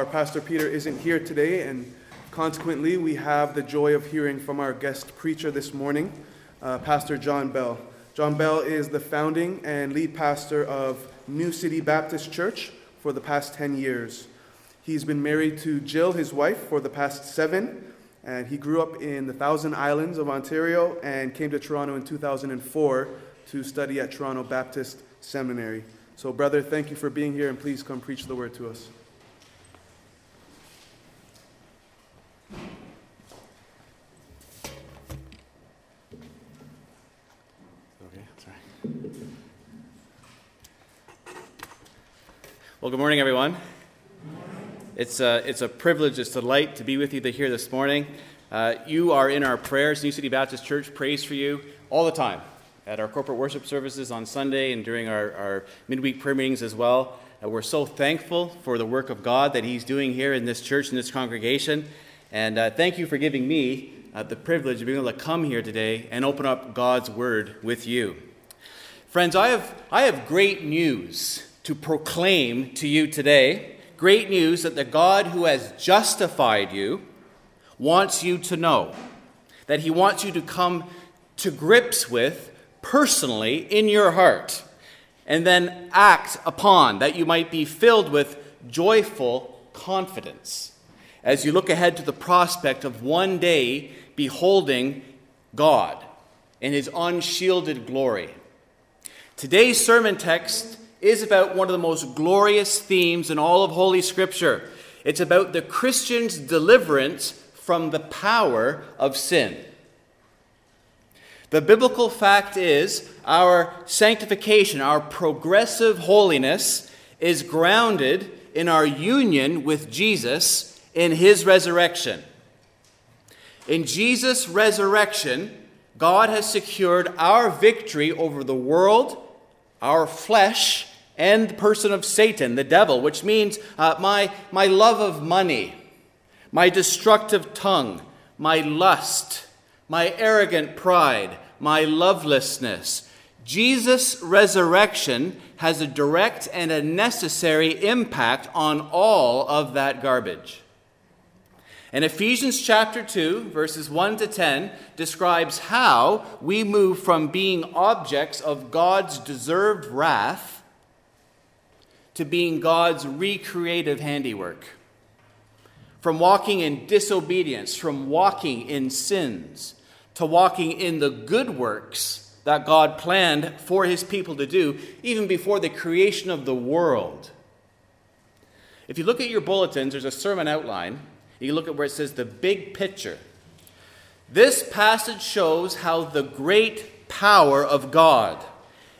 Our Pastor Peter isn't here today, and consequently, we have the joy of hearing from our guest preacher this morning, uh, Pastor John Bell. John Bell is the founding and lead pastor of New City Baptist Church for the past 10 years. He's been married to Jill, his wife, for the past seven, and he grew up in the Thousand Islands of Ontario and came to Toronto in 2004 to study at Toronto Baptist Seminary. So, brother, thank you for being here, and please come preach the word to us. Well, good morning, everyone. It's a, it's a privilege, it's a delight to be with you here this morning. Uh, you are in our prayers. New City Baptist Church prays for you all the time at our corporate worship services on Sunday and during our, our midweek prayer meetings as well. Uh, we're so thankful for the work of God that He's doing here in this church, in this congregation. And uh, thank you for giving me uh, the privilege of being able to come here today and open up God's Word with you. Friends, I have, I have great news to proclaim to you today. Great news that the God who has justified you wants you to know, that He wants you to come to grips with personally in your heart, and then act upon, that you might be filled with joyful confidence as you look ahead to the prospect of one day beholding God in His unshielded glory. Today's sermon text is about one of the most glorious themes in all of Holy Scripture. It's about the Christian's deliverance from the power of sin. The biblical fact is our sanctification, our progressive holiness, is grounded in our union with Jesus in his resurrection. In Jesus' resurrection, God has secured our victory over the world, our flesh, and the person of Satan, the devil, which means uh, my, my love of money, my destructive tongue, my lust, my arrogant pride, my lovelessness. Jesus' resurrection has a direct and a necessary impact on all of that garbage. And Ephesians chapter 2, verses 1 to 10, describes how we move from being objects of God's deserved wrath to being God's recreative handiwork. From walking in disobedience, from walking in sins, to walking in the good works that God planned for his people to do even before the creation of the world. If you look at your bulletins, there's a sermon outline. You look at where it says the big picture. This passage shows how the great power of God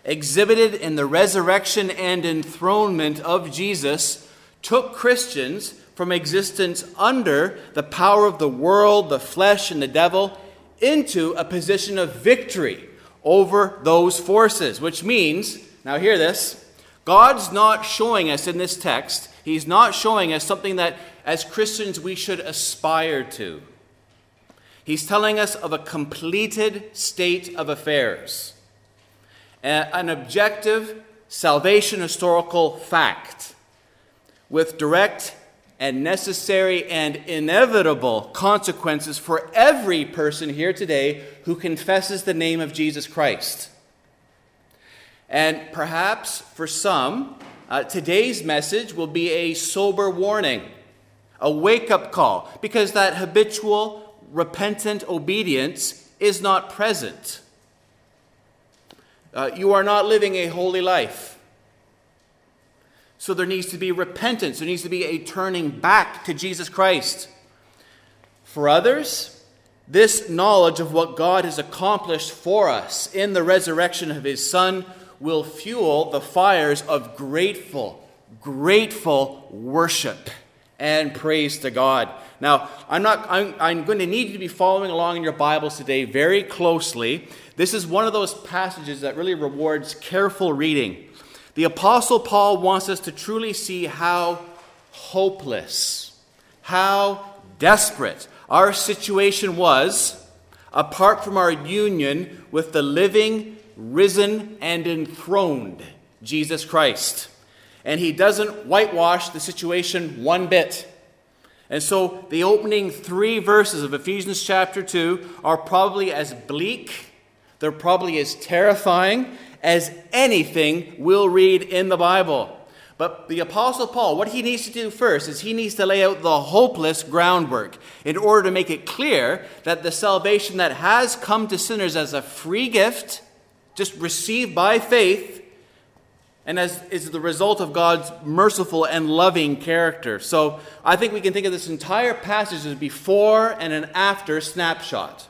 exhibited in the resurrection and enthronement of Jesus, took Christians from existence under the power of the world, the flesh, and the devil into a position of victory over those forces, which means, now hear this, God's not showing us in this text, He's not showing us something that as Christians we should aspire to. He's telling us of a completed state of affairs an objective salvation historical fact with direct and necessary and inevitable consequences for every person here today who confesses the name of Jesus Christ. And perhaps for some, uh, today's message will be a sober warning, a wake up call, because that habitual, repentant obedience is not present. Uh, you are not living a holy life. So there needs to be repentance. There needs to be a turning back to Jesus Christ. For others, this knowledge of what God has accomplished for us in the resurrection of his Son will fuel the fires of grateful, grateful worship and praise to God. Now, I'm, not, I'm, I'm going to need you to be following along in your Bibles today very closely. This is one of those passages that really rewards careful reading. The Apostle Paul wants us to truly see how hopeless, how desperate our situation was apart from our union with the living, risen, and enthroned Jesus Christ. And he doesn't whitewash the situation one bit. And so the opening three verses of Ephesians chapter 2 are probably as bleak, they're probably as terrifying as anything we'll read in the Bible. But the Apostle Paul, what he needs to do first is he needs to lay out the hopeless groundwork in order to make it clear that the salvation that has come to sinners as a free gift, just received by faith, and as is the result of God's merciful and loving character. So I think we can think of this entire passage as before and an after snapshot.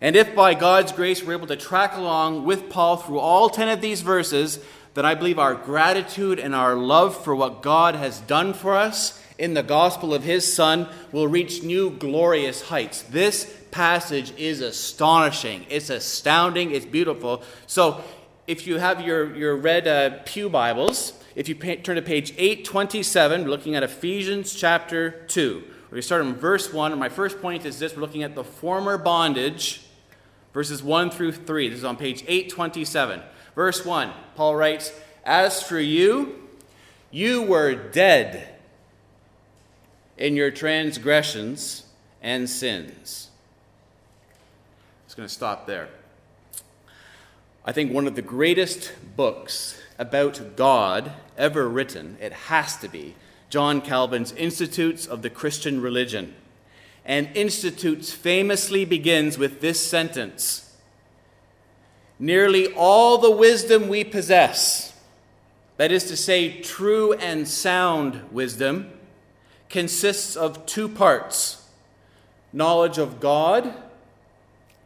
And if by God's grace we're able to track along with Paul through all 10 of these verses, then I believe our gratitude and our love for what God has done for us in the gospel of his Son will reach new glorious heights. This passage is astonishing, it's astounding, it's beautiful. So if you have your, your red uh, Pew Bibles, if you turn to page 827, we're looking at Ephesians chapter 2. We start in verse 1. My first point is this we're looking at the former bondage, verses 1 through 3. This is on page 827. Verse 1, Paul writes, As for you, you were dead in your transgressions and sins. I'm just going to stop there. I think one of the greatest books about God ever written, it has to be John Calvin's Institutes of the Christian Religion. And Institutes famously begins with this sentence Nearly all the wisdom we possess, that is to say, true and sound wisdom, consists of two parts knowledge of God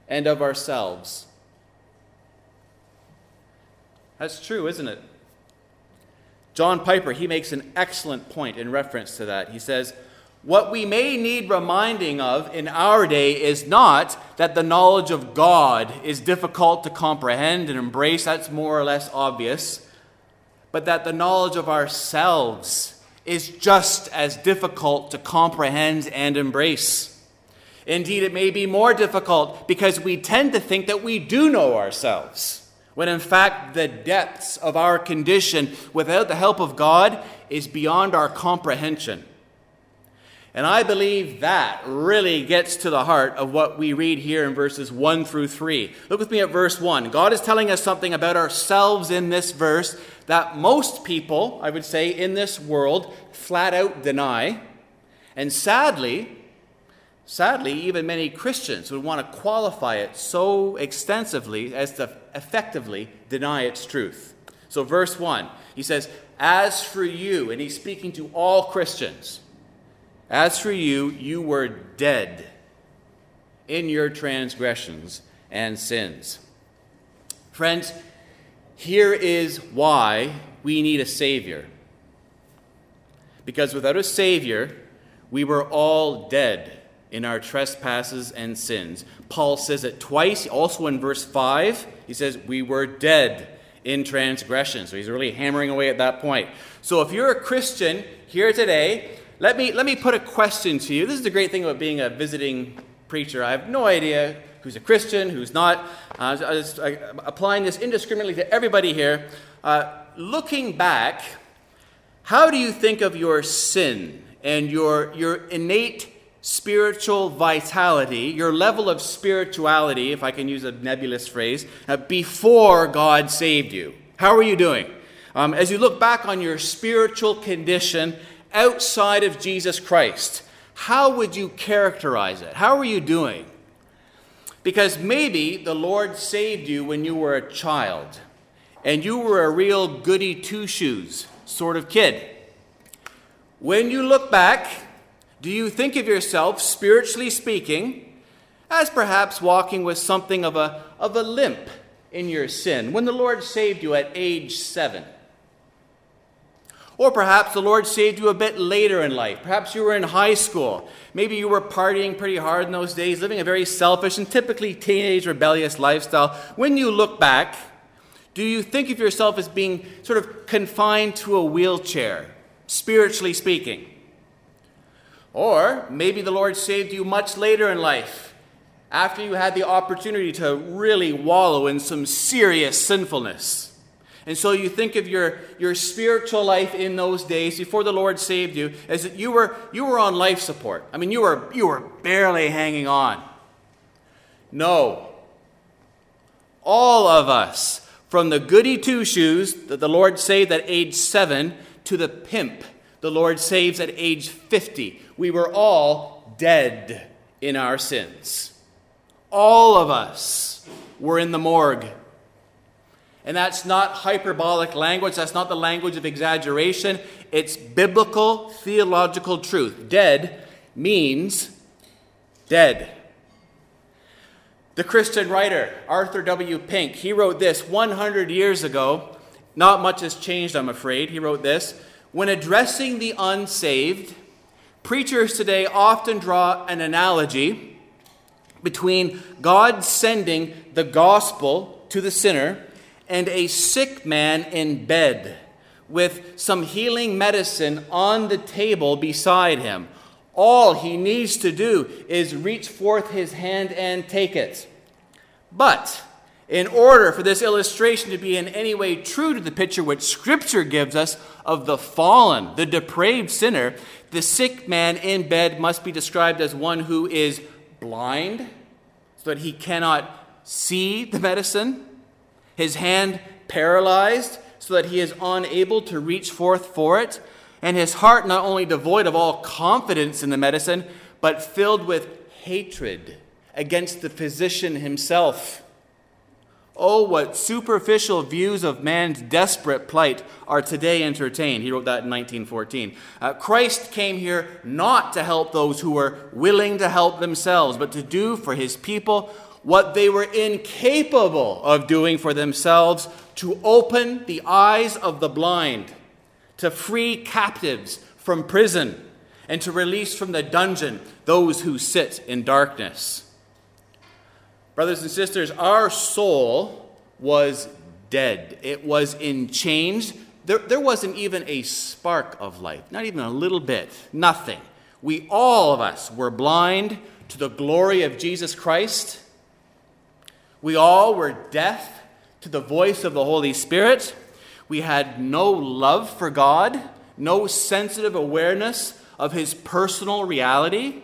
and of ourselves. That's true, isn't it? John Piper, he makes an excellent point in reference to that. He says, What we may need reminding of in our day is not that the knowledge of God is difficult to comprehend and embrace, that's more or less obvious, but that the knowledge of ourselves is just as difficult to comprehend and embrace. Indeed, it may be more difficult because we tend to think that we do know ourselves when in fact the depths of our condition without the help of God is beyond our comprehension. And I believe that really gets to the heart of what we read here in verses 1 through 3. Look with me at verse 1. God is telling us something about ourselves in this verse that most people, I would say, in this world flat out deny. And sadly, Sadly, even many Christians would want to qualify it so extensively as to effectively deny its truth. So, verse 1, he says, As for you, and he's speaking to all Christians, as for you, you were dead in your transgressions and sins. Friends, here is why we need a Savior. Because without a Savior, we were all dead in our trespasses and sins. Paul says it twice, also in verse 5. He says, We were dead in transgression. So he's really hammering away at that point. So if you're a Christian here today, let me, let me put a question to you. This is the great thing about being a visiting preacher. I have no idea who's a Christian, who's not. Uh, I am applying this indiscriminately to everybody here. Uh, looking back, how do you think of your sin and your, your innate spiritual vitality, your level of spirituality, if I can use a nebulous phrase, uh, before God saved you. How are you doing? Um, as you look back on your spiritual condition outside of Jesus Christ, how would you characterize it? How are you doing? Because maybe the Lord saved you when you were a child and you were a real goody two shoes sort of kid. When you look back, do you think of yourself, spiritually speaking, as perhaps walking with something of a, of a limp in your sin when the Lord saved you at age seven? Or perhaps the Lord saved you a bit later in life. Perhaps you were in high school. Maybe you were partying pretty hard in those days, living a very selfish and typically teenage rebellious lifestyle. When you look back, do you think of yourself as being sort of confined to a wheelchair, spiritually speaking? Or maybe the Lord saved you much later in life, after you had the opportunity to really wallow in some serious sinfulness. And so you think of your, your spiritual life in those days before the Lord saved you as that you were, you were on life support. I mean, you were, you were barely hanging on. No. All of us, from the goody two shoes that the Lord saved at age seven to the pimp the Lord saves at age 50, we were all dead in our sins. All of us were in the morgue. And that's not hyperbolic language, that's not the language of exaggeration. It's biblical theological truth. Dead means dead. The Christian writer Arthur W. Pink, he wrote this 100 years ago. Not much has changed, I'm afraid. He wrote this When addressing the unsaved, preachers today often draw an analogy between God sending the gospel to the sinner and a sick man in bed with some healing medicine on the table beside him. All he needs to do is reach forth his hand and take it. But in order for this illustration to be in any way true to the picture which Scripture gives us of the fallen, the depraved sinner, the sick man in bed must be described as one who is blind, so that he cannot see the medicine his hand paralyzed so that he is unable to reach forth for it, and his heart not only devoid of all confidence in the medicine, but filled with hatred against the physician himself. Oh, what superficial views of man's desperate plight are today entertained. He wrote that in 1914. Uh, Christ came here not to help those who were willing to help themselves, but to do for his people what they were incapable of doing for themselves to open the eyes of the blind, to free captives from prison, and to release from the dungeon those who sit in darkness. Brothers and sisters, our soul was dead. It was in chains. There, there wasn't even a spark of life, not even a little bit, nothing. We, all of us, were blind to the glory of Jesus Christ we all were deaf to the voice of the Holy Spirit. We had no love for God, no sensitive awareness of His personal reality.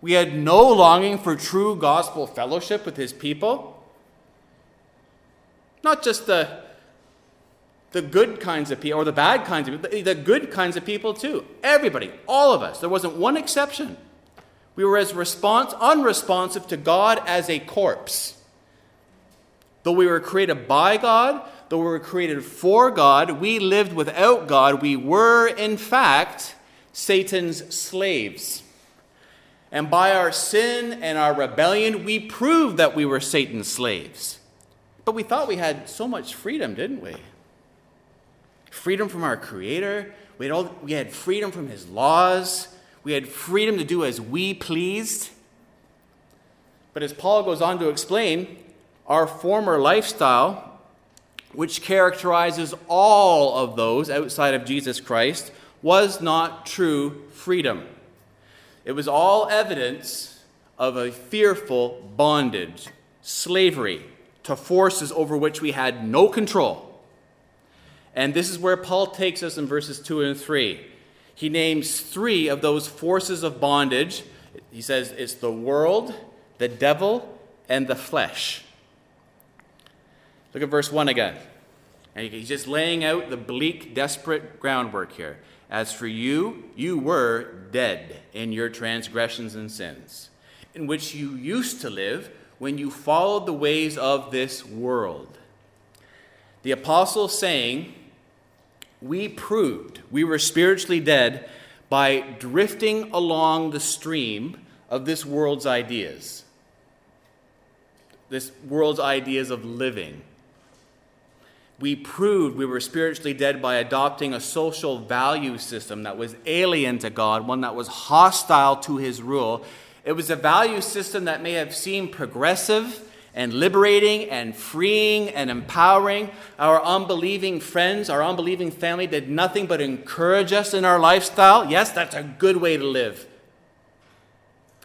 We had no longing for true gospel fellowship with His people. Not just the, the good kinds of people or the bad kinds of people, the good kinds of people too. Everybody, all of us. There wasn't one exception. We were as response, unresponsive to God as a corpse. Though we were created by God, though we were created for God, we lived without God. We were, in fact, Satan's slaves. And by our sin and our rebellion, we proved that we were Satan's slaves. But we thought we had so much freedom, didn't we? Freedom from our Creator. We had, all, we had freedom from His laws. We had freedom to do as we pleased. But as Paul goes on to explain, our former lifestyle, which characterizes all of those outside of Jesus Christ, was not true freedom. It was all evidence of a fearful bondage, slavery to forces over which we had no control. And this is where Paul takes us in verses 2 and 3. He names three of those forces of bondage. He says it's the world, the devil, and the flesh. Look at verse 1 again. And he's just laying out the bleak, desperate groundwork here. As for you, you were dead in your transgressions and sins, in which you used to live when you followed the ways of this world. The apostle saying, We proved we were spiritually dead by drifting along the stream of this world's ideas, this world's ideas of living we proved we were spiritually dead by adopting a social value system that was alien to God, one that was hostile to his rule. It was a value system that may have seemed progressive and liberating and freeing and empowering. Our unbelieving friends, our unbelieving family did nothing but encourage us in our lifestyle. Yes, that's a good way to live.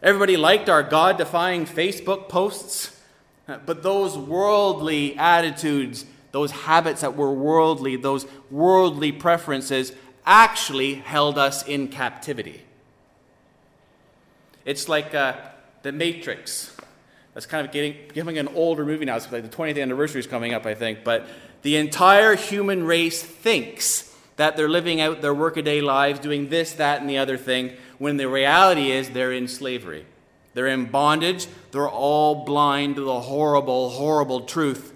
Everybody liked our God defying Facebook posts, but those worldly attitudes those habits that were worldly, those worldly preferences, actually held us in captivity. It's like uh, The Matrix. That's kind of getting, becoming an older movie now. It's like the 20th anniversary is coming up, I think. But the entire human race thinks that they're living out their workaday lives, doing this, that, and the other thing, when the reality is they're in slavery. They're in bondage. They're all blind to the horrible, horrible truth.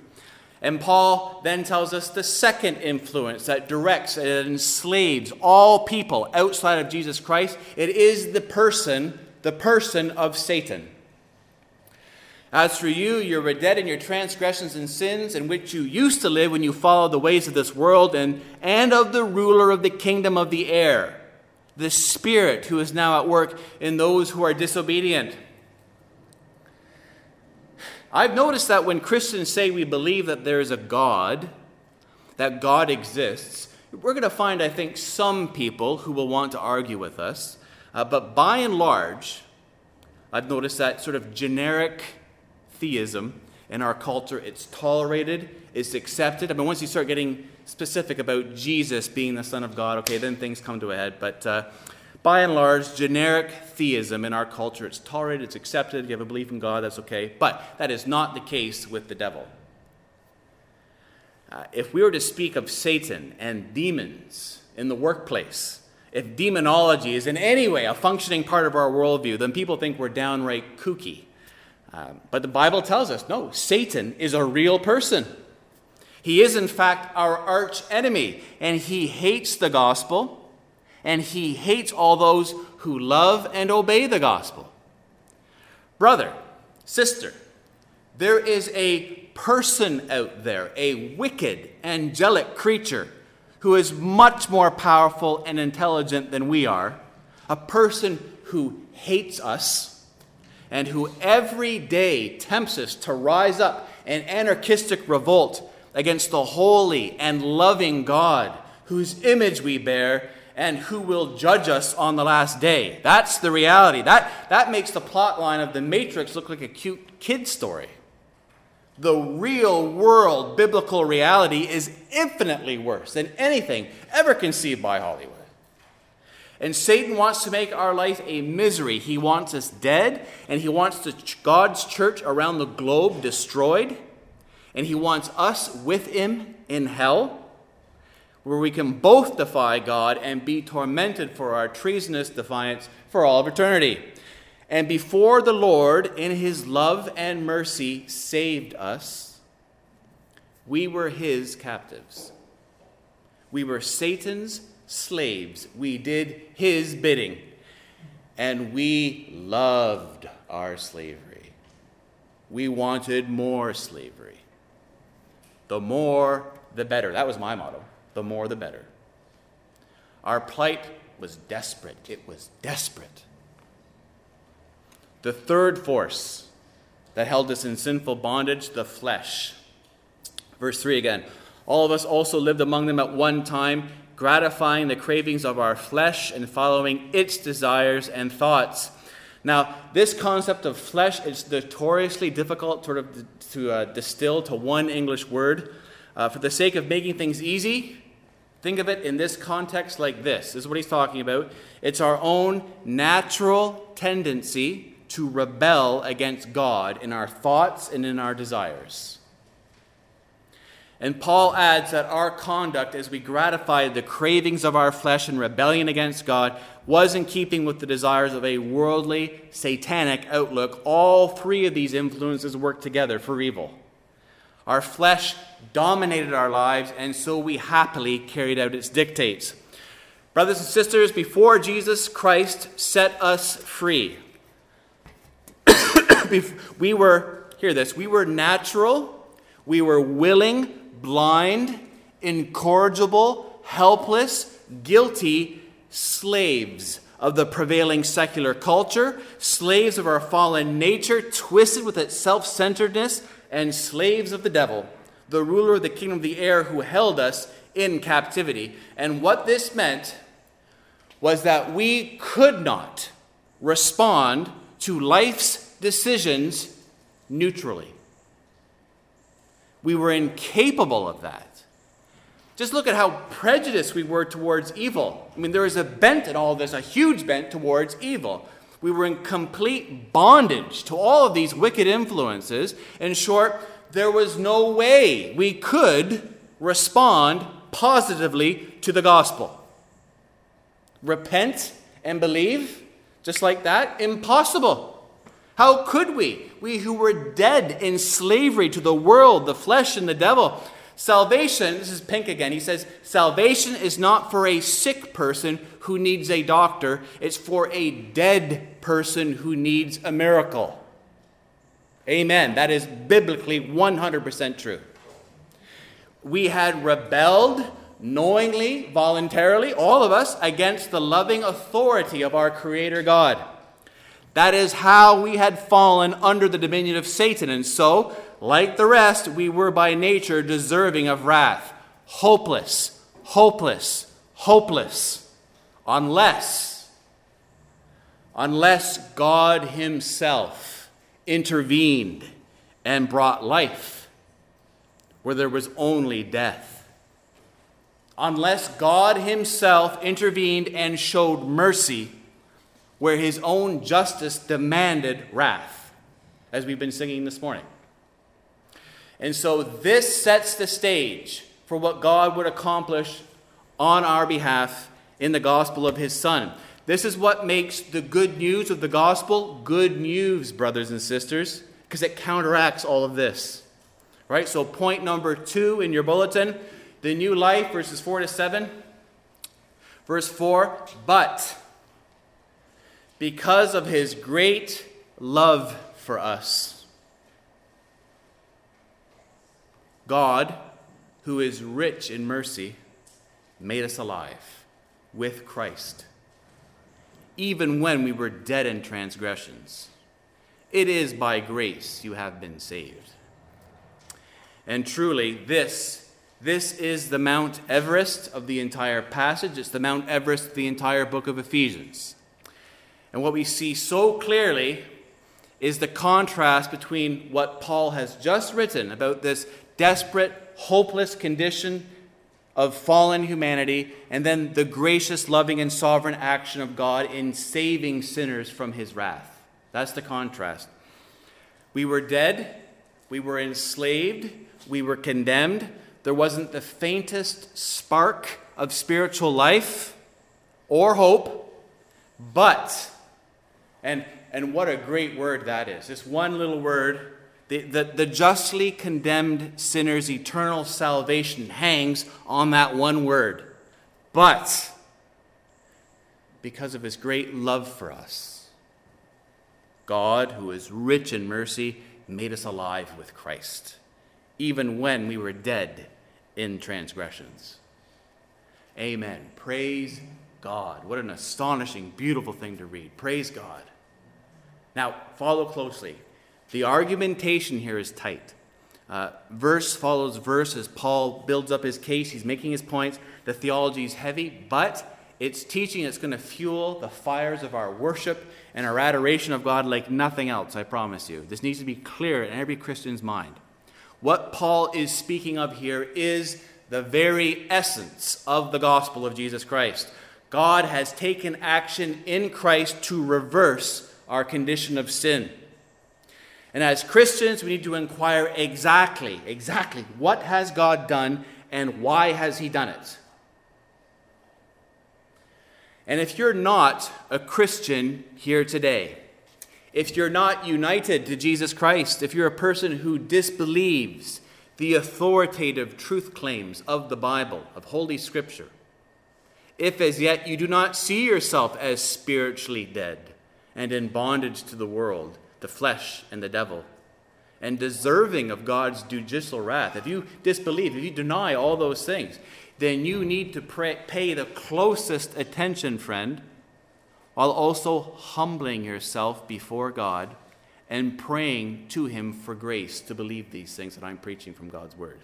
And Paul then tells us the second influence that directs and enslaves all people outside of Jesus Christ. It is the person, the person of Satan. As for you, you were dead in your transgressions and sins in which you used to live when you followed the ways of this world and, and of the ruler of the kingdom of the air, the Spirit who is now at work in those who are disobedient. I've noticed that when Christians say we believe that there is a God, that God exists, we're going to find, I think, some people who will want to argue with us. Uh, but by and large, I've noticed that sort of generic theism in our culture. It's tolerated, it's accepted. I mean, once you start getting specific about Jesus being the Son of God, okay, then things come to a head. But uh, by and large, generic theism in our culture, it's tolerated, it's accepted. You have a belief in God, that's okay. But that is not the case with the devil. Uh, if we were to speak of Satan and demons in the workplace, if demonology is in any way a functioning part of our worldview, then people think we're downright kooky. Um, but the Bible tells us no, Satan is a real person. He is, in fact, our arch enemy, and he hates the gospel, and he hates all those who love and obey the gospel. Brother, sister, there is a person out there, a wicked, angelic creature who is much more powerful and intelligent than we are, a person who hates us and who every day tempts us to rise up in anarchistic revolt against the holy and loving God whose image we bear and who will judge us on the last day. That's the reality. That, that makes the plot line of The Matrix look like a cute kid story. The real world biblical reality is infinitely worse than anything ever conceived by Hollywood. And Satan wants to make our life a misery. He wants us dead, and he wants the, God's church around the globe destroyed, and he wants us with him in hell, where we can both defy God and be tormented for our treasonous defiance for all of eternity. And before the Lord, in his love and mercy, saved us, we were his captives. We were Satan's slaves. We did his bidding. And we loved our slavery. We wanted more slavery. The more, the better. That was my motto. The more, the better. Our plight was desperate. It was desperate. The third force that held us in sinful bondage, the flesh. Verse 3 again. All of us also lived among them at one time gratifying the cravings of our flesh and following its desires and thoughts. Now, this concept of flesh is notoriously difficult sort of to uh, distill to one English word. Uh, for the sake of making things easy, think of it in this context like this. This is what he's talking about. It's our own natural tendency to rebel against God in our thoughts and in our desires. And Paul adds that our conduct as we gratified the cravings of our flesh in rebellion against God was in keeping with the desires of a worldly, satanic outlook. All three of these influences work together for evil. Our flesh dominated our lives, and so we happily carried out its dictates. Brothers and sisters, before Jesus Christ set us free, we were, hear this, we were natural, we were willing, blind, incorrigible, helpless, guilty slaves of the prevailing secular culture, slaves of our fallen nature, twisted with its self centeredness, and slaves of the devil, the ruler of the kingdom of the air who held us in captivity. And what this meant was that we could not respond to life's decisions neutrally. We were incapable of that. Just look at how prejudiced we were towards evil. I mean, there is a bent in all this, a huge bent towards evil. We were in complete bondage to all of these wicked influences. In short, there was no way we could respond positively to the gospel. Repent and believe, just like that? Impossible. How could we? We who were dead in slavery to the world, the flesh, and the devil. Salvation, this is Pink again, he says, salvation is not for a sick person who needs a doctor, it's for a dead person who needs a miracle. Amen. That is biblically 100% true. We had rebelled knowingly, voluntarily, all of us, against the loving authority of our Creator God. That is how we had fallen under the dominion of Satan. And so, like the rest, we were by nature deserving of wrath. Hopeless, hopeless, hopeless. Unless, unless God Himself intervened and brought life where there was only death. Unless God Himself intervened and showed mercy where his own justice demanded wrath, as we've been singing this morning. And so this sets the stage for what God would accomplish on our behalf in the gospel of his Son. This is what makes the good news of the gospel good news, brothers and sisters, because it counteracts all of this. Right? So, point number two in your bulletin the new life, verses 4 to 7. Verse 4 But because of his great love for us. God, who is rich in mercy, made us alive with Christ, even when we were dead in transgressions. It is by grace you have been saved. And truly, this, this is the Mount Everest of the entire passage. It's the Mount Everest of the entire book of Ephesians. And what we see so clearly is the contrast between what Paul has just written about this desperate, hopeless condition of fallen humanity, and then the gracious, loving, and sovereign action of God in saving sinners from his wrath. That's the contrast. We were dead, we were enslaved, we were condemned. There wasn't the faintest spark of spiritual life or hope, but and, and what a great word that is. This one little word, the, the, the justly condemned sinner's eternal salvation hangs on that one word. But, because of his great love for us, God, who is rich in mercy, made us alive with Christ, even when we were dead in transgressions. Amen. Praise God. What an astonishing, beautiful thing to read. Praise God. Now, follow closely. The argumentation here is tight. Uh, verse follows verse as Paul builds up his case. He's making his points. The theology is heavy, but it's teaching that's going to fuel the fires of our worship and our adoration of God like nothing else, I promise you. This needs to be clear in every Christian's mind. What Paul is speaking of here is the very essence of the gospel of Jesus Christ. God has taken action in Christ to reverse our condition of sin. And as Christians, we need to inquire exactly, exactly what has God done and why has he done it? And if you're not a Christian here today, if you're not united to Jesus Christ, if you're a person who disbelieves the authoritative truth claims of the Bible, of Holy Scripture, if as yet you do not see yourself as spiritually dead, and in bondage to the world, the flesh, and the devil, and deserving of God's judicial wrath, if you disbelieve, if you deny all those things, then you need to pray, pay the closest attention, friend, while also humbling yourself before God and praying to Him for grace to believe these things that I'm preaching from God's Word.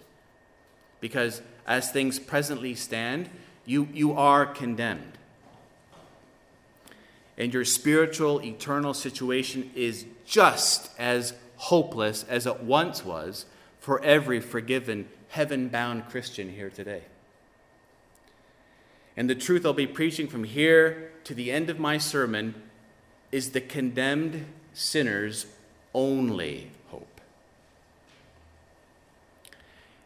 Because as things presently stand, you, you are condemned and your spiritual, eternal situation is just as hopeless as it once was for every forgiven, heaven bound Christian here today. And the truth I'll be preaching from here to the end of my sermon is the condemned sinner's only hope.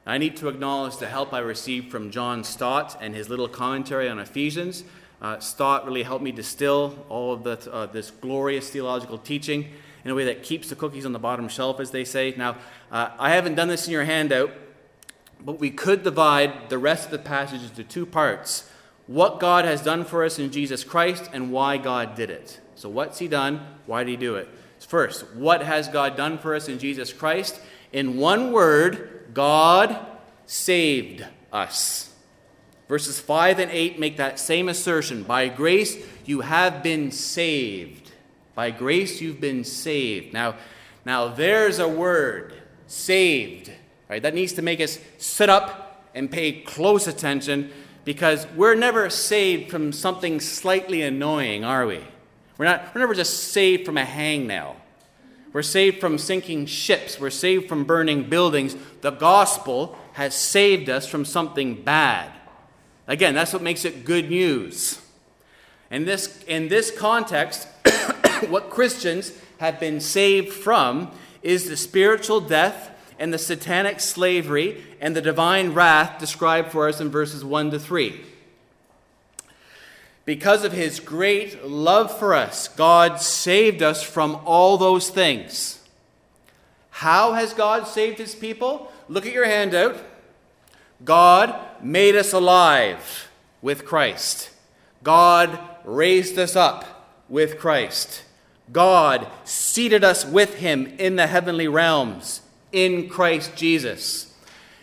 I need to acknowledge the help I received from John Stott and his little commentary on Ephesians. Uh, Stott really helped me distill all of the, uh, this glorious theological teaching in a way that keeps the cookies on the bottom shelf, as they say. Now, uh, I haven't done this in your handout, but we could divide the rest of the passage into two parts what God has done for us in Jesus Christ and why God did it. So, what's He done? Why did He do it? First, what has God done for us in Jesus Christ? In one word, God saved us. Verses 5 and 8 make that same assertion. By grace, you have been saved. By grace, you've been saved. Now, now there's a word, saved. Right? That needs to make us sit up and pay close attention because we're never saved from something slightly annoying, are we? We're, not, we're never just saved from a hangnail. We're saved from sinking ships. We're saved from burning buildings. The gospel has saved us from something bad. Again, that's what makes it good news. In this, in this context, what Christians have been saved from is the spiritual death and the satanic slavery and the divine wrath described for us in verses 1 to 3. Because of his great love for us, God saved us from all those things. How has God saved his people? Look at your handout. God made us alive with Christ. God raised us up with Christ. God seated us with him in the heavenly realms in Christ Jesus.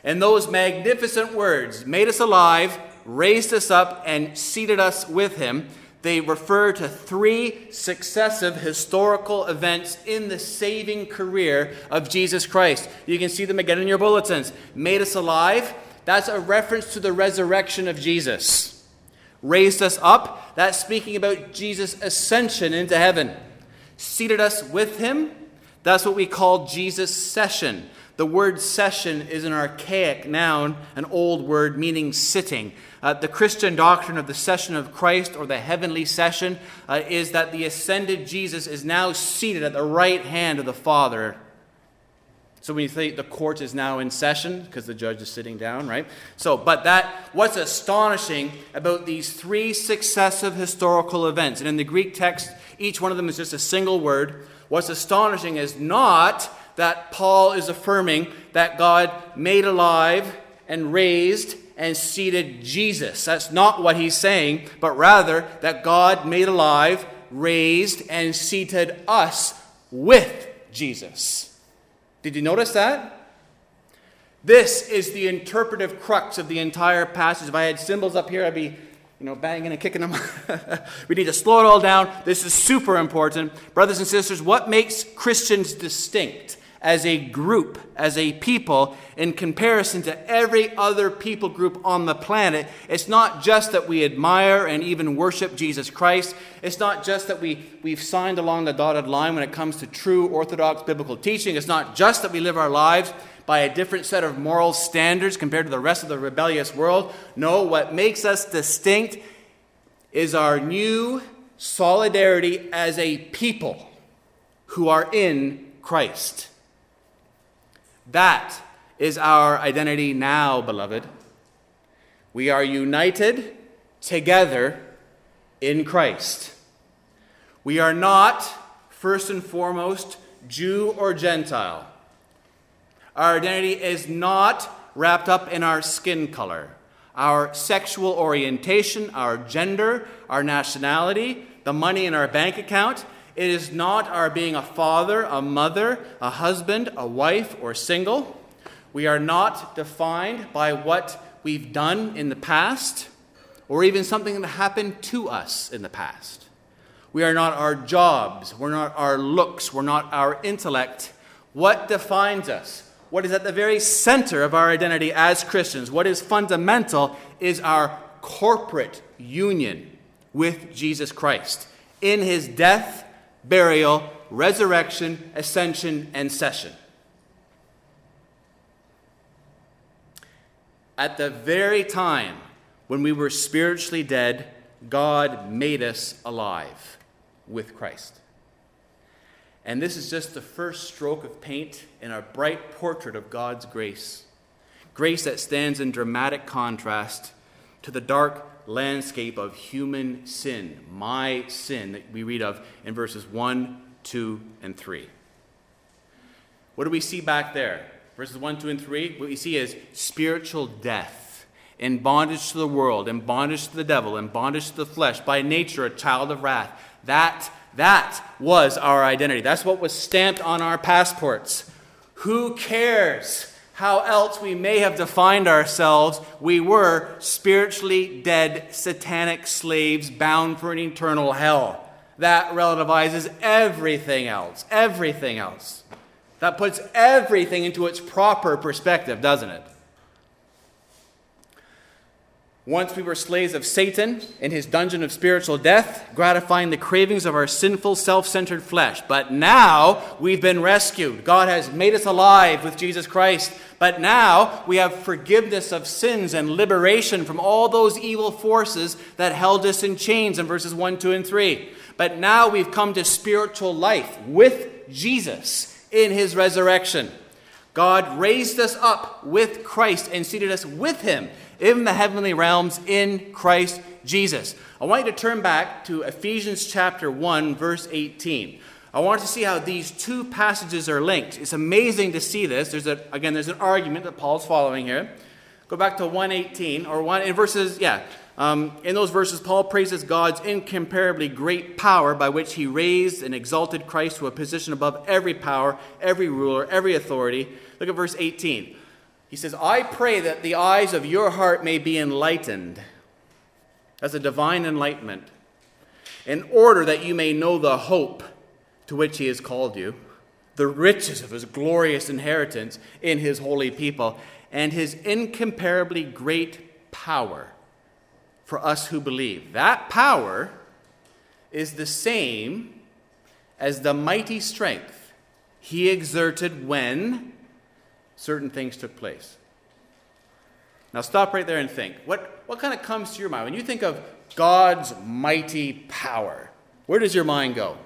And those magnificent words, made us alive, raised us up, and seated us with him, they refer to three successive historical events in the saving career of Jesus Christ. You can see them again in your bulletins. Made us alive, that's a reference to the resurrection of Jesus. Raised us up, that's speaking about Jesus' ascension into heaven. Seated us with him, that's what we call Jesus' session. The word session is an archaic noun, an old word meaning sitting. Uh, the Christian doctrine of the session of Christ or the heavenly session uh, is that the ascended Jesus is now seated at the right hand of the Father. So when you think the court is now in session because the judge is sitting down, right? So, but that what's astonishing about these three successive historical events, and in the Greek text, each one of them is just a single word. What's astonishing is not that Paul is affirming that God made alive and raised and seated Jesus. That's not what he's saying, but rather that God made alive, raised, and seated us with Jesus. Did you notice that? This is the interpretive crux of the entire passage. If I had cymbals up here, I'd be you know, banging and kicking them. we need to slow it all down. This is super important. Brothers and sisters, what makes Christians distinct? As a group, as a people, in comparison to every other people group on the planet. It's not just that we admire and even worship Jesus Christ. It's not just that we, we've signed along the dotted line when it comes to true orthodox biblical teaching. It's not just that we live our lives by a different set of moral standards compared to the rest of the rebellious world. No, what makes us distinct is our new solidarity as a people who are in Christ. That is our identity now, beloved. We are united together in Christ. We are not, first and foremost, Jew or Gentile. Our identity is not wrapped up in our skin color, our sexual orientation, our gender, our nationality, the money in our bank account. It is not our being a father, a mother, a husband, a wife, or single. We are not defined by what we've done in the past or even something that happened to us in the past. We are not our jobs, we're not our looks, we're not our intellect. What defines us? What is at the very center of our identity as Christians, what is fundamental, is our corporate union with Jesus Christ in his death burial, resurrection, ascension, and session. at the very time when we were spiritually dead, God made us alive with Christ. And this is just the first stroke of paint in a bright portrait of God's grace. Grace that stands in dramatic contrast to the dark landscape of human sin, my sin, that we read of in verses 1, 2, and 3. What do we see back there? Verses 1, 2, and 3. What we see is spiritual death, in bondage to the world, in bondage to the devil, in bondage to the flesh, by nature a child of wrath. That, that was our identity. That's what was stamped on our passports. Who cares? How else we may have defined ourselves, we were spiritually dead, satanic slaves bound for an eternal hell. That relativizes everything else. Everything else. That puts everything into its proper perspective, doesn't it? Once we were slaves of Satan in his dungeon of spiritual death, gratifying the cravings of our sinful, self centered flesh. But now we've been rescued. God has made us alive with Jesus Christ. But now we have forgiveness of sins and liberation from all those evil forces that held us in chains in verses 1, 2, and 3. But now we've come to spiritual life with Jesus in his resurrection. God raised us up with Christ and seated us with him in the heavenly realms in Christ Jesus. I want you to turn back to Ephesians chapter 1, verse 18. I want to see how these two passages are linked. It's amazing to see this. There's a, again, there's an argument that Paul's following here. Go back to 118, or one in verses, yeah. Um, in those verses, Paul praises God's incomparably great power by which he raised and exalted Christ to a position above every power, every ruler, every authority. Look at verse 18. He says, I pray that the eyes of your heart may be enlightened. That's a divine enlightenment. In order that you may know the hope to which he has called you, the riches of his glorious inheritance in his holy people, and his incomparably great power for us who believe. That power is the same as the mighty strength he exerted when certain things took place. Now, stop right there and think. What, what kind of comes to your mind? When you think of God's mighty power, where does your mind go?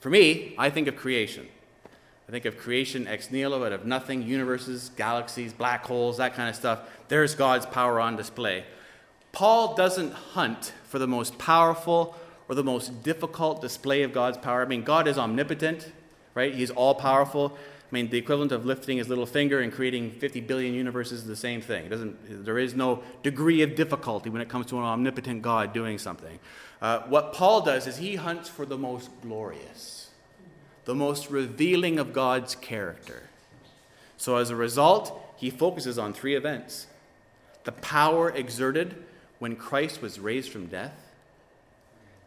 For me, I think of creation. I think of creation ex nihilo, out of nothing, universes, galaxies, black holes, that kind of stuff. There's God's power on display. Paul doesn't hunt for the most powerful or the most difficult display of God's power. I mean, God is omnipotent, right? He's all powerful. I mean, the equivalent of lifting his little finger and creating 50 billion universes is the same thing. It doesn't, there is no degree of difficulty when it comes to an omnipotent God doing something. Uh, what Paul does is he hunts for the most glorious, the most revealing of God's character. So as a result, he focuses on three events the power exerted when Christ was raised from death,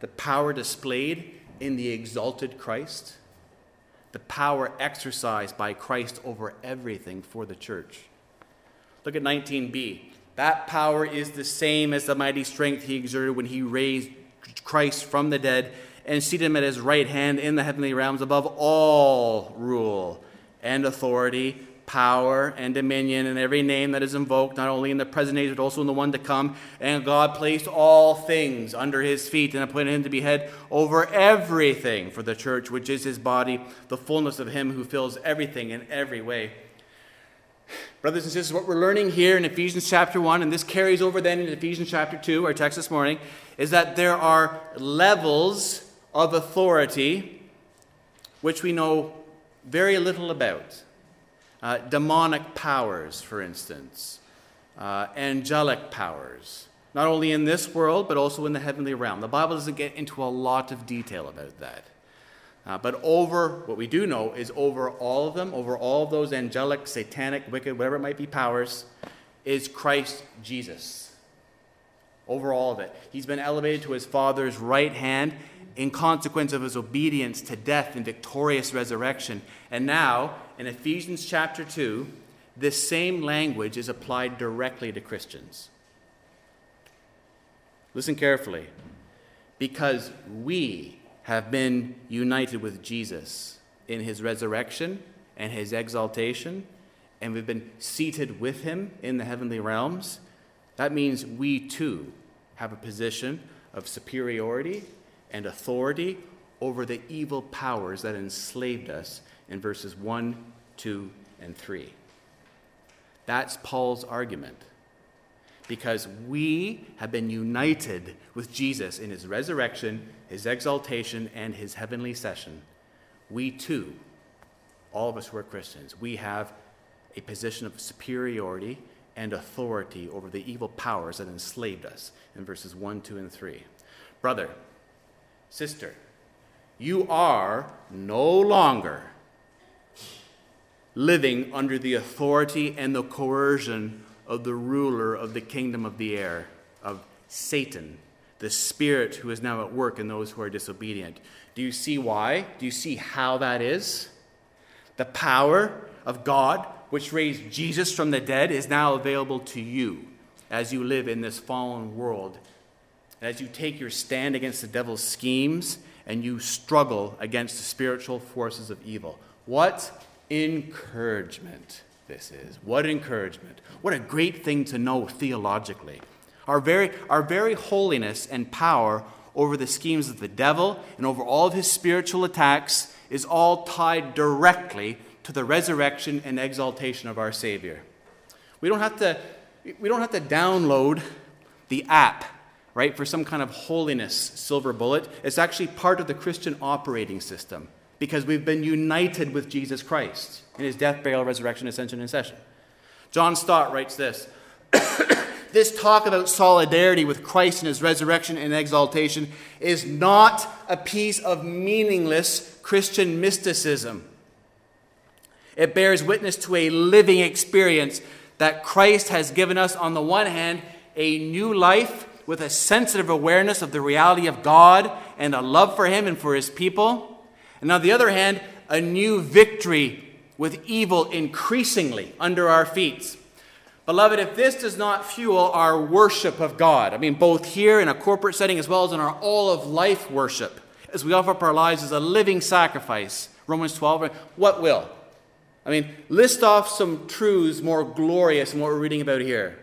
the power displayed in the exalted Christ, the power exercised by Christ over everything for the church. Look at 19b. That power is the same as the mighty strength he exerted when he raised Christ from the dead and seated him at his right hand in the heavenly realms above all rule and authority, power and dominion, and every name that is invoked, not only in the present age, but also in the one to come. And God placed all things under his feet and appointed him to be head over everything for the church, which is his body, the fullness of him who fills everything in every way. Brothers and sisters, what we're learning here in Ephesians chapter 1, and this carries over then in Ephesians chapter 2, our text this morning, is that there are levels of authority which we know very little about. Uh, demonic powers, for instance, uh, angelic powers, not only in this world, but also in the heavenly realm. The Bible doesn't get into a lot of detail about that. Uh, but over, what we do know is over all of them, over all those angelic, satanic, wicked, whatever it might be powers, is Christ Jesus. Over all of it. He's been elevated to his Father's right hand in consequence of his obedience to death and victorious resurrection. And now, in Ephesians chapter 2, this same language is applied directly to Christians. Listen carefully. Because we have been united with Jesus in his resurrection and his exaltation and we've been seated with him in the heavenly realms, that means we too have a position of superiority and authority over the evil powers that enslaved us in verses 1, 2, and 3. That's Paul's argument. Because we have been united with Jesus in his resurrection, his exaltation, and his heavenly session. We too, all of us who are Christians, we have a position of superiority and authority over the evil powers that enslaved us in verses 1, 2, and 3. Brother, sister, you are no longer living under the authority and the coercion of the ruler of the kingdom of the air, of Satan, the spirit who is now at work in those who are disobedient. Do you see why? Do you see how that is? The power of God which raised Jesus from the dead, is now available to you as you live in this fallen world. As you take your stand against the devil's schemes and you struggle against the spiritual forces of evil. What encouragement this is. What encouragement. What a great thing to know theologically. Our very, our very holiness and power over the schemes of the devil and over all of his spiritual attacks is all tied directly to the resurrection and exaltation of our Savior. We don't have to, we don't have to download the app, right, for some kind of holiness silver bullet. It's actually part of the Christian operating system because we've been united with Jesus Christ in his death, burial, resurrection, ascension, and session. John Stott writes this. this talk about solidarity with Christ in his resurrection and exaltation is not a piece of meaningless Christian mysticism. It bears witness to a living experience that Christ has given us, on the one hand, a new life with a sensitive awareness of the reality of God and a love for Him and for His people. And on the other hand, a new victory with evil increasingly under our feet. Beloved, if this does not fuel our worship of God, I mean, both here in a corporate setting as well as in our all of life worship, as we offer up our lives as a living sacrifice, Romans 12, what will? I mean, list off some truths more glorious than what we're reading about here.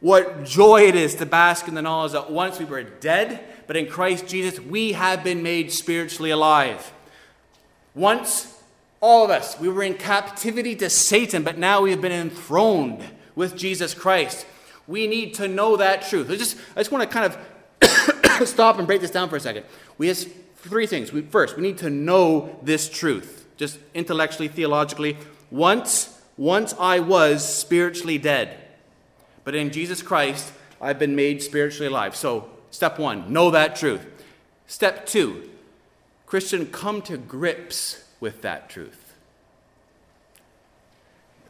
What joy it is to bask in the knowledge that once we were dead, but in Christ Jesus we have been made spiritually alive. Once, all of us, we were in captivity to Satan, but now we have been enthroned with Jesus Christ. We need to know that truth. I just, I just want to kind of stop and break this down for a second. We have three things. We, first, we need to know this truth just intellectually, theologically. Once, once I was spiritually dead, but in Jesus Christ, I've been made spiritually alive. So, step one, know that truth. Step two, Christian, come to grips with that truth.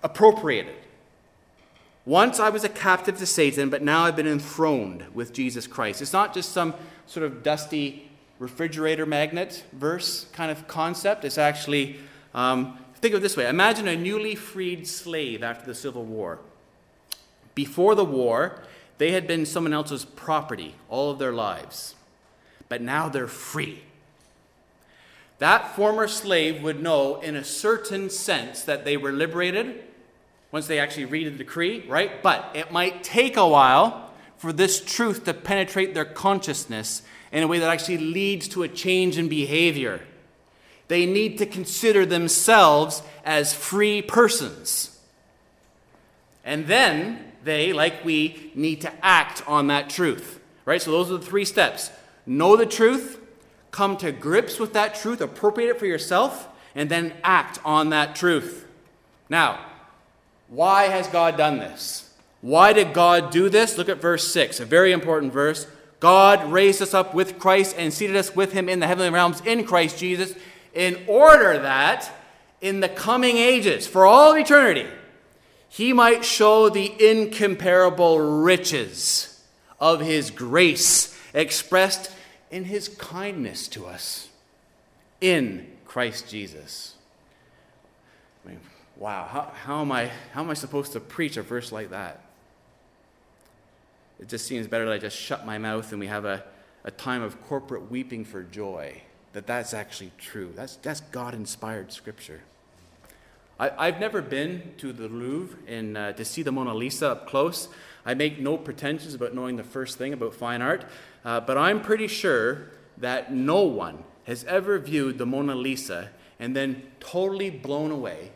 Appropriate it. Once I was a captive to Satan, but now I've been enthroned with Jesus Christ. It's not just some sort of dusty refrigerator magnet verse kind of concept. It's actually, um, think of it this way imagine a newly freed slave after the Civil War. Before the war, they had been someone else's property all of their lives, but now they're free. That former slave would know, in a certain sense, that they were liberated once they actually read the decree, right? But it might take a while for this truth to penetrate their consciousness in a way that actually leads to a change in behavior. They need to consider themselves as free persons. And then they, like we, need to act on that truth. Right? So those are the three steps know the truth, come to grips with that truth, appropriate it for yourself, and then act on that truth. Now, why has God done this? Why did God do this? Look at verse 6, a very important verse. God raised us up with Christ and seated us with him in the heavenly realms in Christ Jesus, in order that in the coming ages, for all eternity, he might show the incomparable riches of his grace expressed in his kindness to us in Christ Jesus. I mean, wow, how, how, am I, how am I supposed to preach a verse like that? it just seems better that I just shut my mouth and we have a, a time of corporate weeping for joy. That that's actually true. That's, that's God inspired scripture. I, have never been to the Louvre in, uh, to see the Mona Lisa up close. I make no pretensions about knowing the first thing about fine art, uh, but I'm pretty sure that no one has ever viewed the Mona Lisa and then totally blown away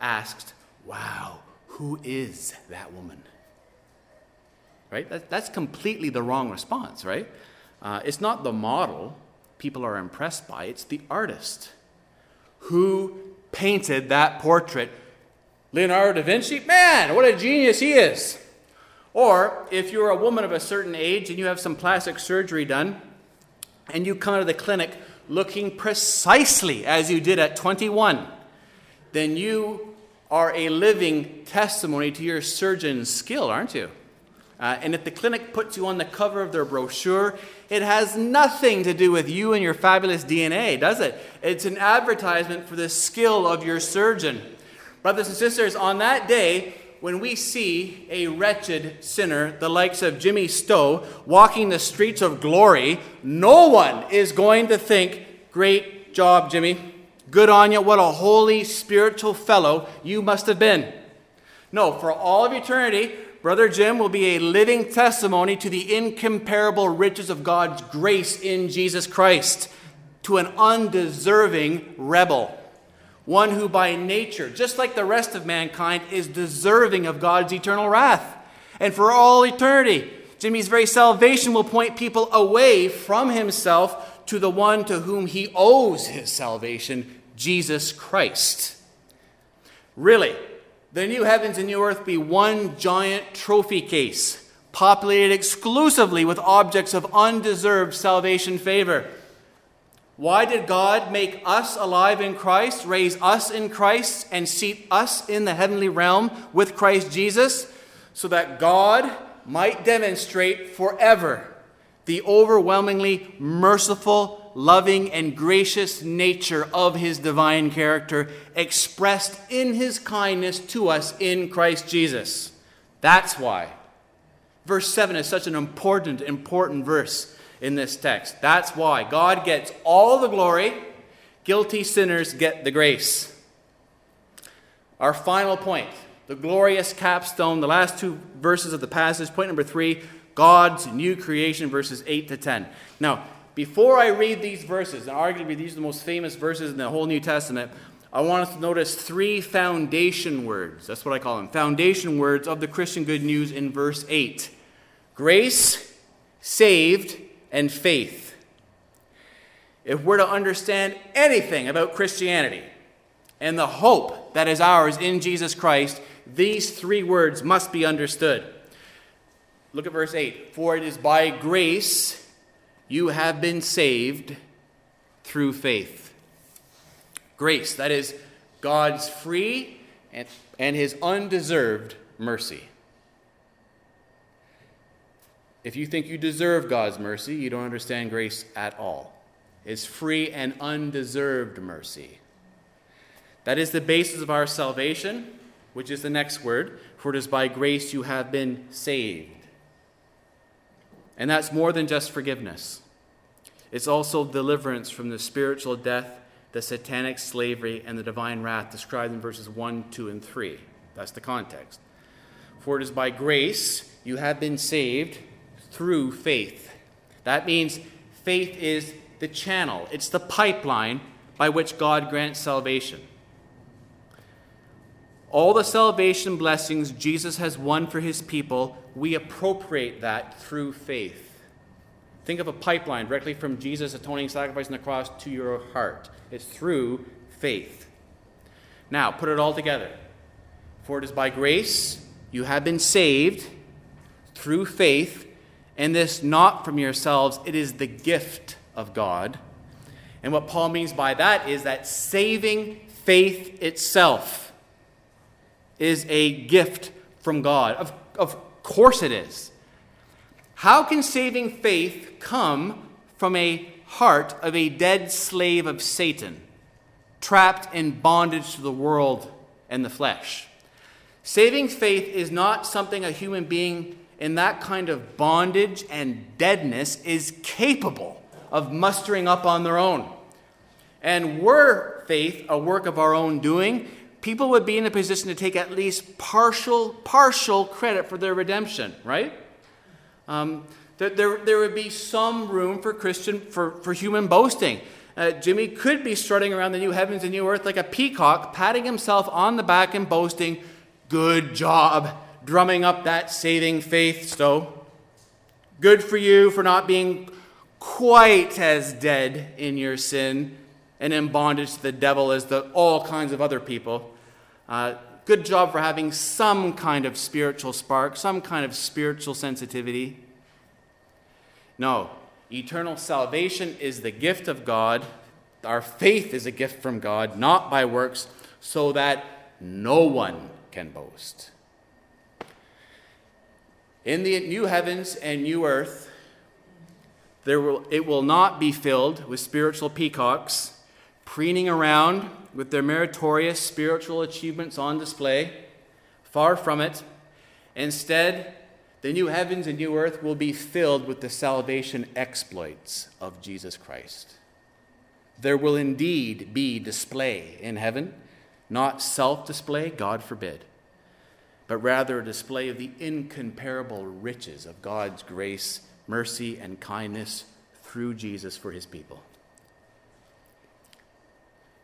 asked, Wow, who is that woman? Right? That, that's completely the wrong response, right? Uh, it's not the model people are impressed by, it's the artist who painted that portrait. Leonardo da Vinci, man, what a genius he is. Or if you're a woman of a certain age and you have some plastic surgery done, and you come out of the clinic looking precisely as you did at 21, then you are a living testimony to your surgeon's skill, aren't you? Uh, and if the clinic puts you on the cover of their brochure, it has nothing to do with you and your fabulous DNA, does it? It's an advertisement for the skill of your surgeon. Brothers and sisters, on that day, when we see a wretched sinner, the likes of Jimmy Stowe, walking the streets of glory, no one is going to think, Great job, Jimmy. Good on you. What a holy, spiritual fellow you must have been. No, for all of eternity, Brother Jim will be a living testimony to the incomparable riches of God's grace in Jesus Christ to an undeserving rebel. One who, by nature, just like the rest of mankind, is deserving of God's eternal wrath. And for all eternity, Jimmy's very salvation will point people away from himself to the one to whom he owes his salvation, Jesus Christ. Really, the new heavens and new earth be one giant trophy case, populated exclusively with objects of undeserved salvation favor. Why did God make us alive in Christ, raise us in Christ, and seat us in the heavenly realm with Christ Jesus? So that God might demonstrate forever the overwhelmingly merciful loving, and gracious nature of his divine character expressed in his kindness to us in Christ Jesus. That's why. Verse 7 is such an important, important verse in this text. That's why God gets all the glory, guilty sinners get the grace. Our final point, the glorious capstone, the last two verses of the passage, point number three God's new creation, verses 8 to 10. Now, before I read these verses, and arguably these are the most famous verses in the whole New Testament, I want us to notice three foundation words. That's what I call them foundation words of the Christian good news in verse 8 grace, saved, and faith. If we're to understand anything about Christianity and the hope that is ours in Jesus Christ, these three words must be understood. Look at verse 8 For it is by grace you have been saved through faith. Grace, that is God's free and, and his undeserved mercy. If you think you deserve God's mercy, you don't understand grace at all. It's free and undeserved mercy. That is the basis of our salvation, which is the next word, for it is by grace you have been saved. And that's more than just forgiveness. It's also deliverance from the spiritual death, the satanic slavery, and the divine wrath described in verses 1, 2, and 3. That's the context. For it is by grace you have been saved through faith. That means faith is the channel, it's the pipeline by which God grants salvation. All the salvation blessings Jesus has won for his people, we appropriate that through faith. Think of a pipeline directly from Jesus' atoning sacrifice on the cross to your heart. It's through faith. Now, put it all together. For it is by grace you have been saved through faith, and this not from yourselves, it is the gift of God. And what Paul means by that is that saving faith itself is a gift from God. Of, of course it is. How can saving faith come from a heart of a dead slave of Satan, trapped in bondage to the world and the flesh? Saving faith is not something a human being in that kind of bondage and deadness is capable of mustering up on their own. And were faith a work of our own doing, people would be in a position to take at least partial, partial credit for their redemption, right? Um, there, there, there would be some room for Christian, for, for human boasting. Uh, Jimmy could be strutting around the new heavens and new earth like a peacock, patting himself on the back and boasting, Good job, drumming up that saving faith, Stowe. Good for you for not being quite as dead in your sin and in bondage to the devil as the, all kinds of other people. Uh, good job for having some kind of spiritual spark, some kind of spiritual sensitivity. No, eternal salvation is the gift of God. Our faith is a gift from God, not by works, so that no one can boast. In the new heavens and new earth, there will, it will not be filled with spiritual peacocks preening around with their meritorious spiritual achievements on display. Far from it. Instead, the new heavens and new earth will be filled with the salvation exploits of Jesus Christ. There will indeed be display in heaven, not self display, God forbid, but rather a display of the incomparable riches of God's grace, mercy, and kindness through Jesus for his people.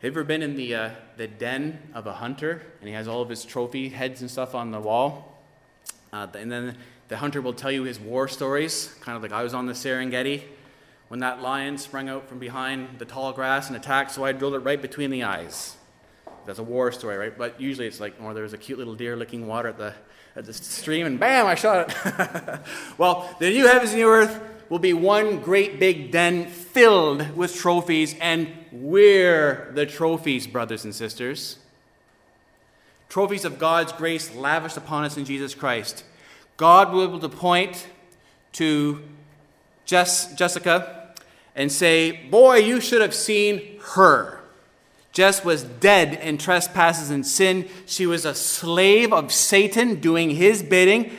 Have you ever been in the, uh, the den of a hunter and he has all of his trophy heads and stuff on the wall? Uh, and then the hunter will tell you his war stories, kind of like I was on the Serengeti when that lion sprang out from behind the tall grass and attacked, so I drilled it right between the eyes. That's a war story, right? But usually it's like, oh, there was a cute little deer licking water at the, at the stream, and bam, I shot it. well, the new heavens and new earth will be one great big den filled with trophies, and we're the trophies, brothers and sisters. Trophies of God's grace lavished upon us in Jesus Christ. God will be able to point to Jess, Jessica and say, Boy, you should have seen her. Jess was dead in trespasses and sin. She was a slave of Satan doing his bidding,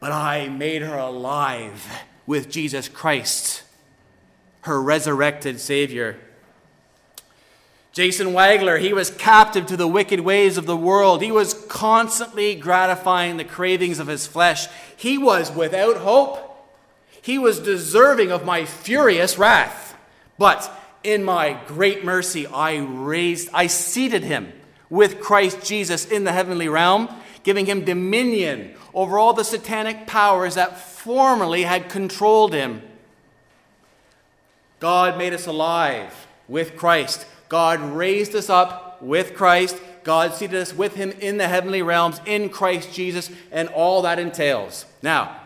but I made her alive with Jesus Christ, her resurrected Savior. Jason Wagler, he was captive to the wicked ways of the world. He was constantly gratifying the cravings of his flesh. He was without hope. He was deserving of my furious wrath. But in my great mercy, I raised, I seated him with Christ Jesus in the heavenly realm, giving him dominion over all the satanic powers that formerly had controlled him. God made us alive with Christ. God raised us up with Christ. God seated us with him in the heavenly realms in Christ Jesus and all that entails. Now,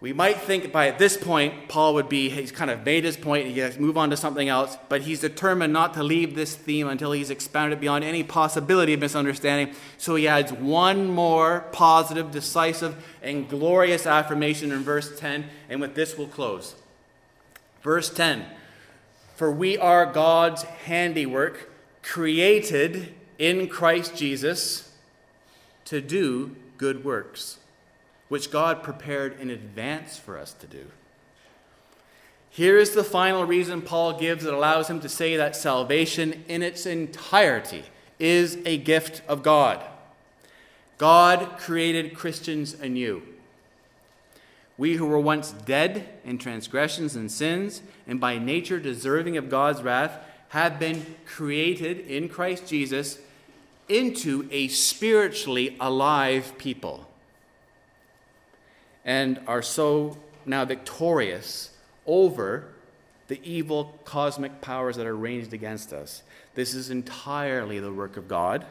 we might think by this point, Paul would be, he's kind of made his point, he has to move on to something else, but he's determined not to leave this theme until he's expounded it beyond any possibility of misunderstanding. So he adds one more positive, decisive, and glorious affirmation in verse 10, and with this we'll close. Verse 10 For we are God's handiwork, created in Christ Jesus to do good works which God prepared in advance for us to do. Here is the final reason Paul gives that allows him to say that salvation in its entirety is a gift of God. God created Christians anew. We who were once dead in transgressions and sins, and by nature deserving of God's wrath, have been created in Christ Jesus into a spiritually alive people and are so now victorious over the evil cosmic powers that are ranged against us. This is entirely the work of God.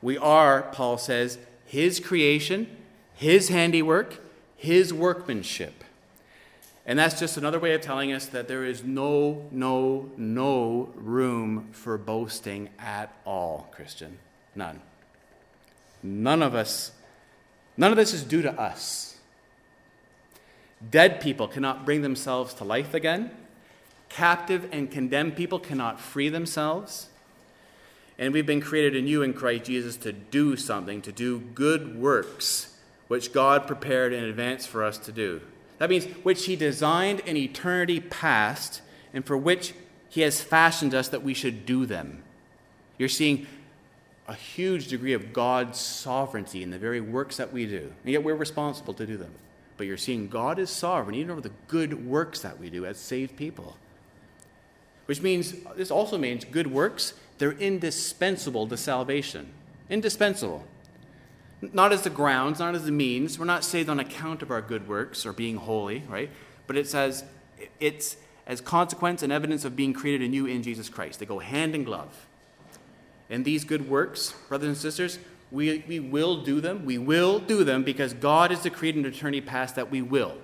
We are, Paul says, His creation, His handiwork, His workmanship. And that's just another way of telling us that there is no, no, no room for boasting at all, Christian. None. None of us, none of this is due to us. Dead people cannot bring themselves to life again. Captive and condemned people cannot free themselves. And we've been created anew in Christ Jesus to do something, to do good works, which God prepared in advance for us to do. That means which He designed in eternity past, and for which He has fashioned us that we should do them. You're seeing a huge degree of God's sovereignty in the very works that we do. And yet we're responsible to do them. But you're seeing God is sovereign even over the good works that we do as saved people. Which means, this also means good works, they're indispensable to salvation. Indispensable. Not as the grounds, not as the means. We're not saved on account of our good works or being holy, right? But it's as, it's as consequence and evidence of being created anew in Jesus Christ. They go hand in glove. And these good works, brothers and sisters, we, we will do them. We will do them because God is creator in eternity past that we will.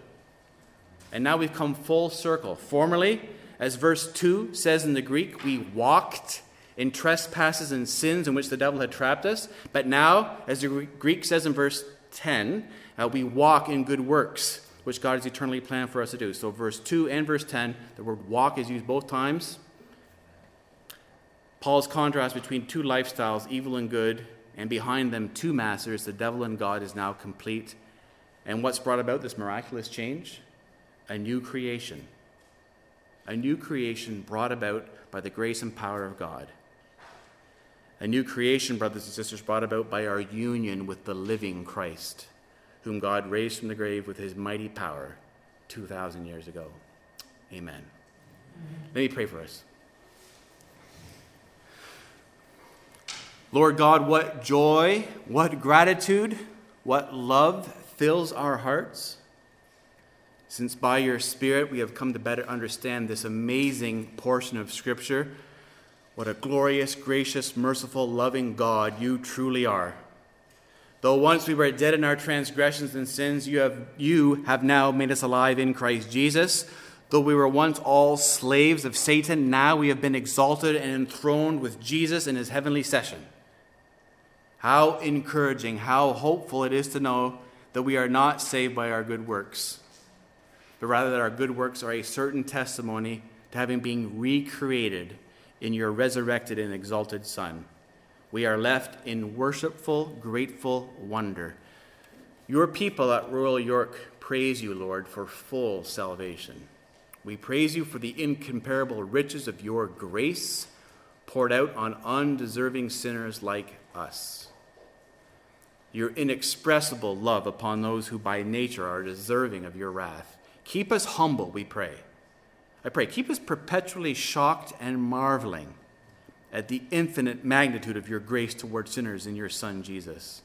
And now we've come full circle. Formerly, as verse 2 says in the Greek, we walked in trespasses and sins in which the devil had trapped us. But now, as the Greek says in verse 10, uh, we walk in good works, which God has eternally planned for us to do. So, verse 2 and verse 10, the word walk is used both times. Paul's contrast between two lifestyles, evil and good, and behind them two masters, the devil and God, is now complete. And what's brought about this miraculous change? A new creation. A new creation brought about by the grace and power of God. A new creation, brothers and sisters, brought about by our union with the living Christ, whom God raised from the grave with his mighty power 2,000 years ago. Amen. Let me pray for us. Lord God, what joy, what gratitude, what love fills our hearts. Since by your Spirit we have come to better understand this amazing portion of Scripture, what a glorious, gracious, merciful, loving God you truly are. Though once we were dead in our transgressions and sins, you have, you have now made us alive in Christ Jesus. Though we were once all slaves of Satan, now we have been exalted and enthroned with Jesus in his heavenly session. How encouraging, how hopeful it is to know that we are not saved by our good works, but rather that our good works are a certain testimony to having been recreated in your resurrected and exalted Son. We are left in worshipful, grateful wonder. Your people at Royal York praise you, Lord, for full salvation. We praise you for the incomparable riches of your grace poured out on undeserving sinners like us your inexpressible love upon those who by nature are deserving of your wrath. Keep us humble, we pray. I pray, keep us perpetually shocked and marveling at the infinite magnitude of your grace toward sinners in your Son, Jesus.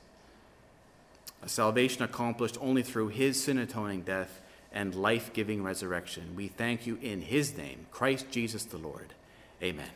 A salvation accomplished only through his sin atoning death and life giving resurrection. We thank you in his name, Christ Jesus the Lord. Amen.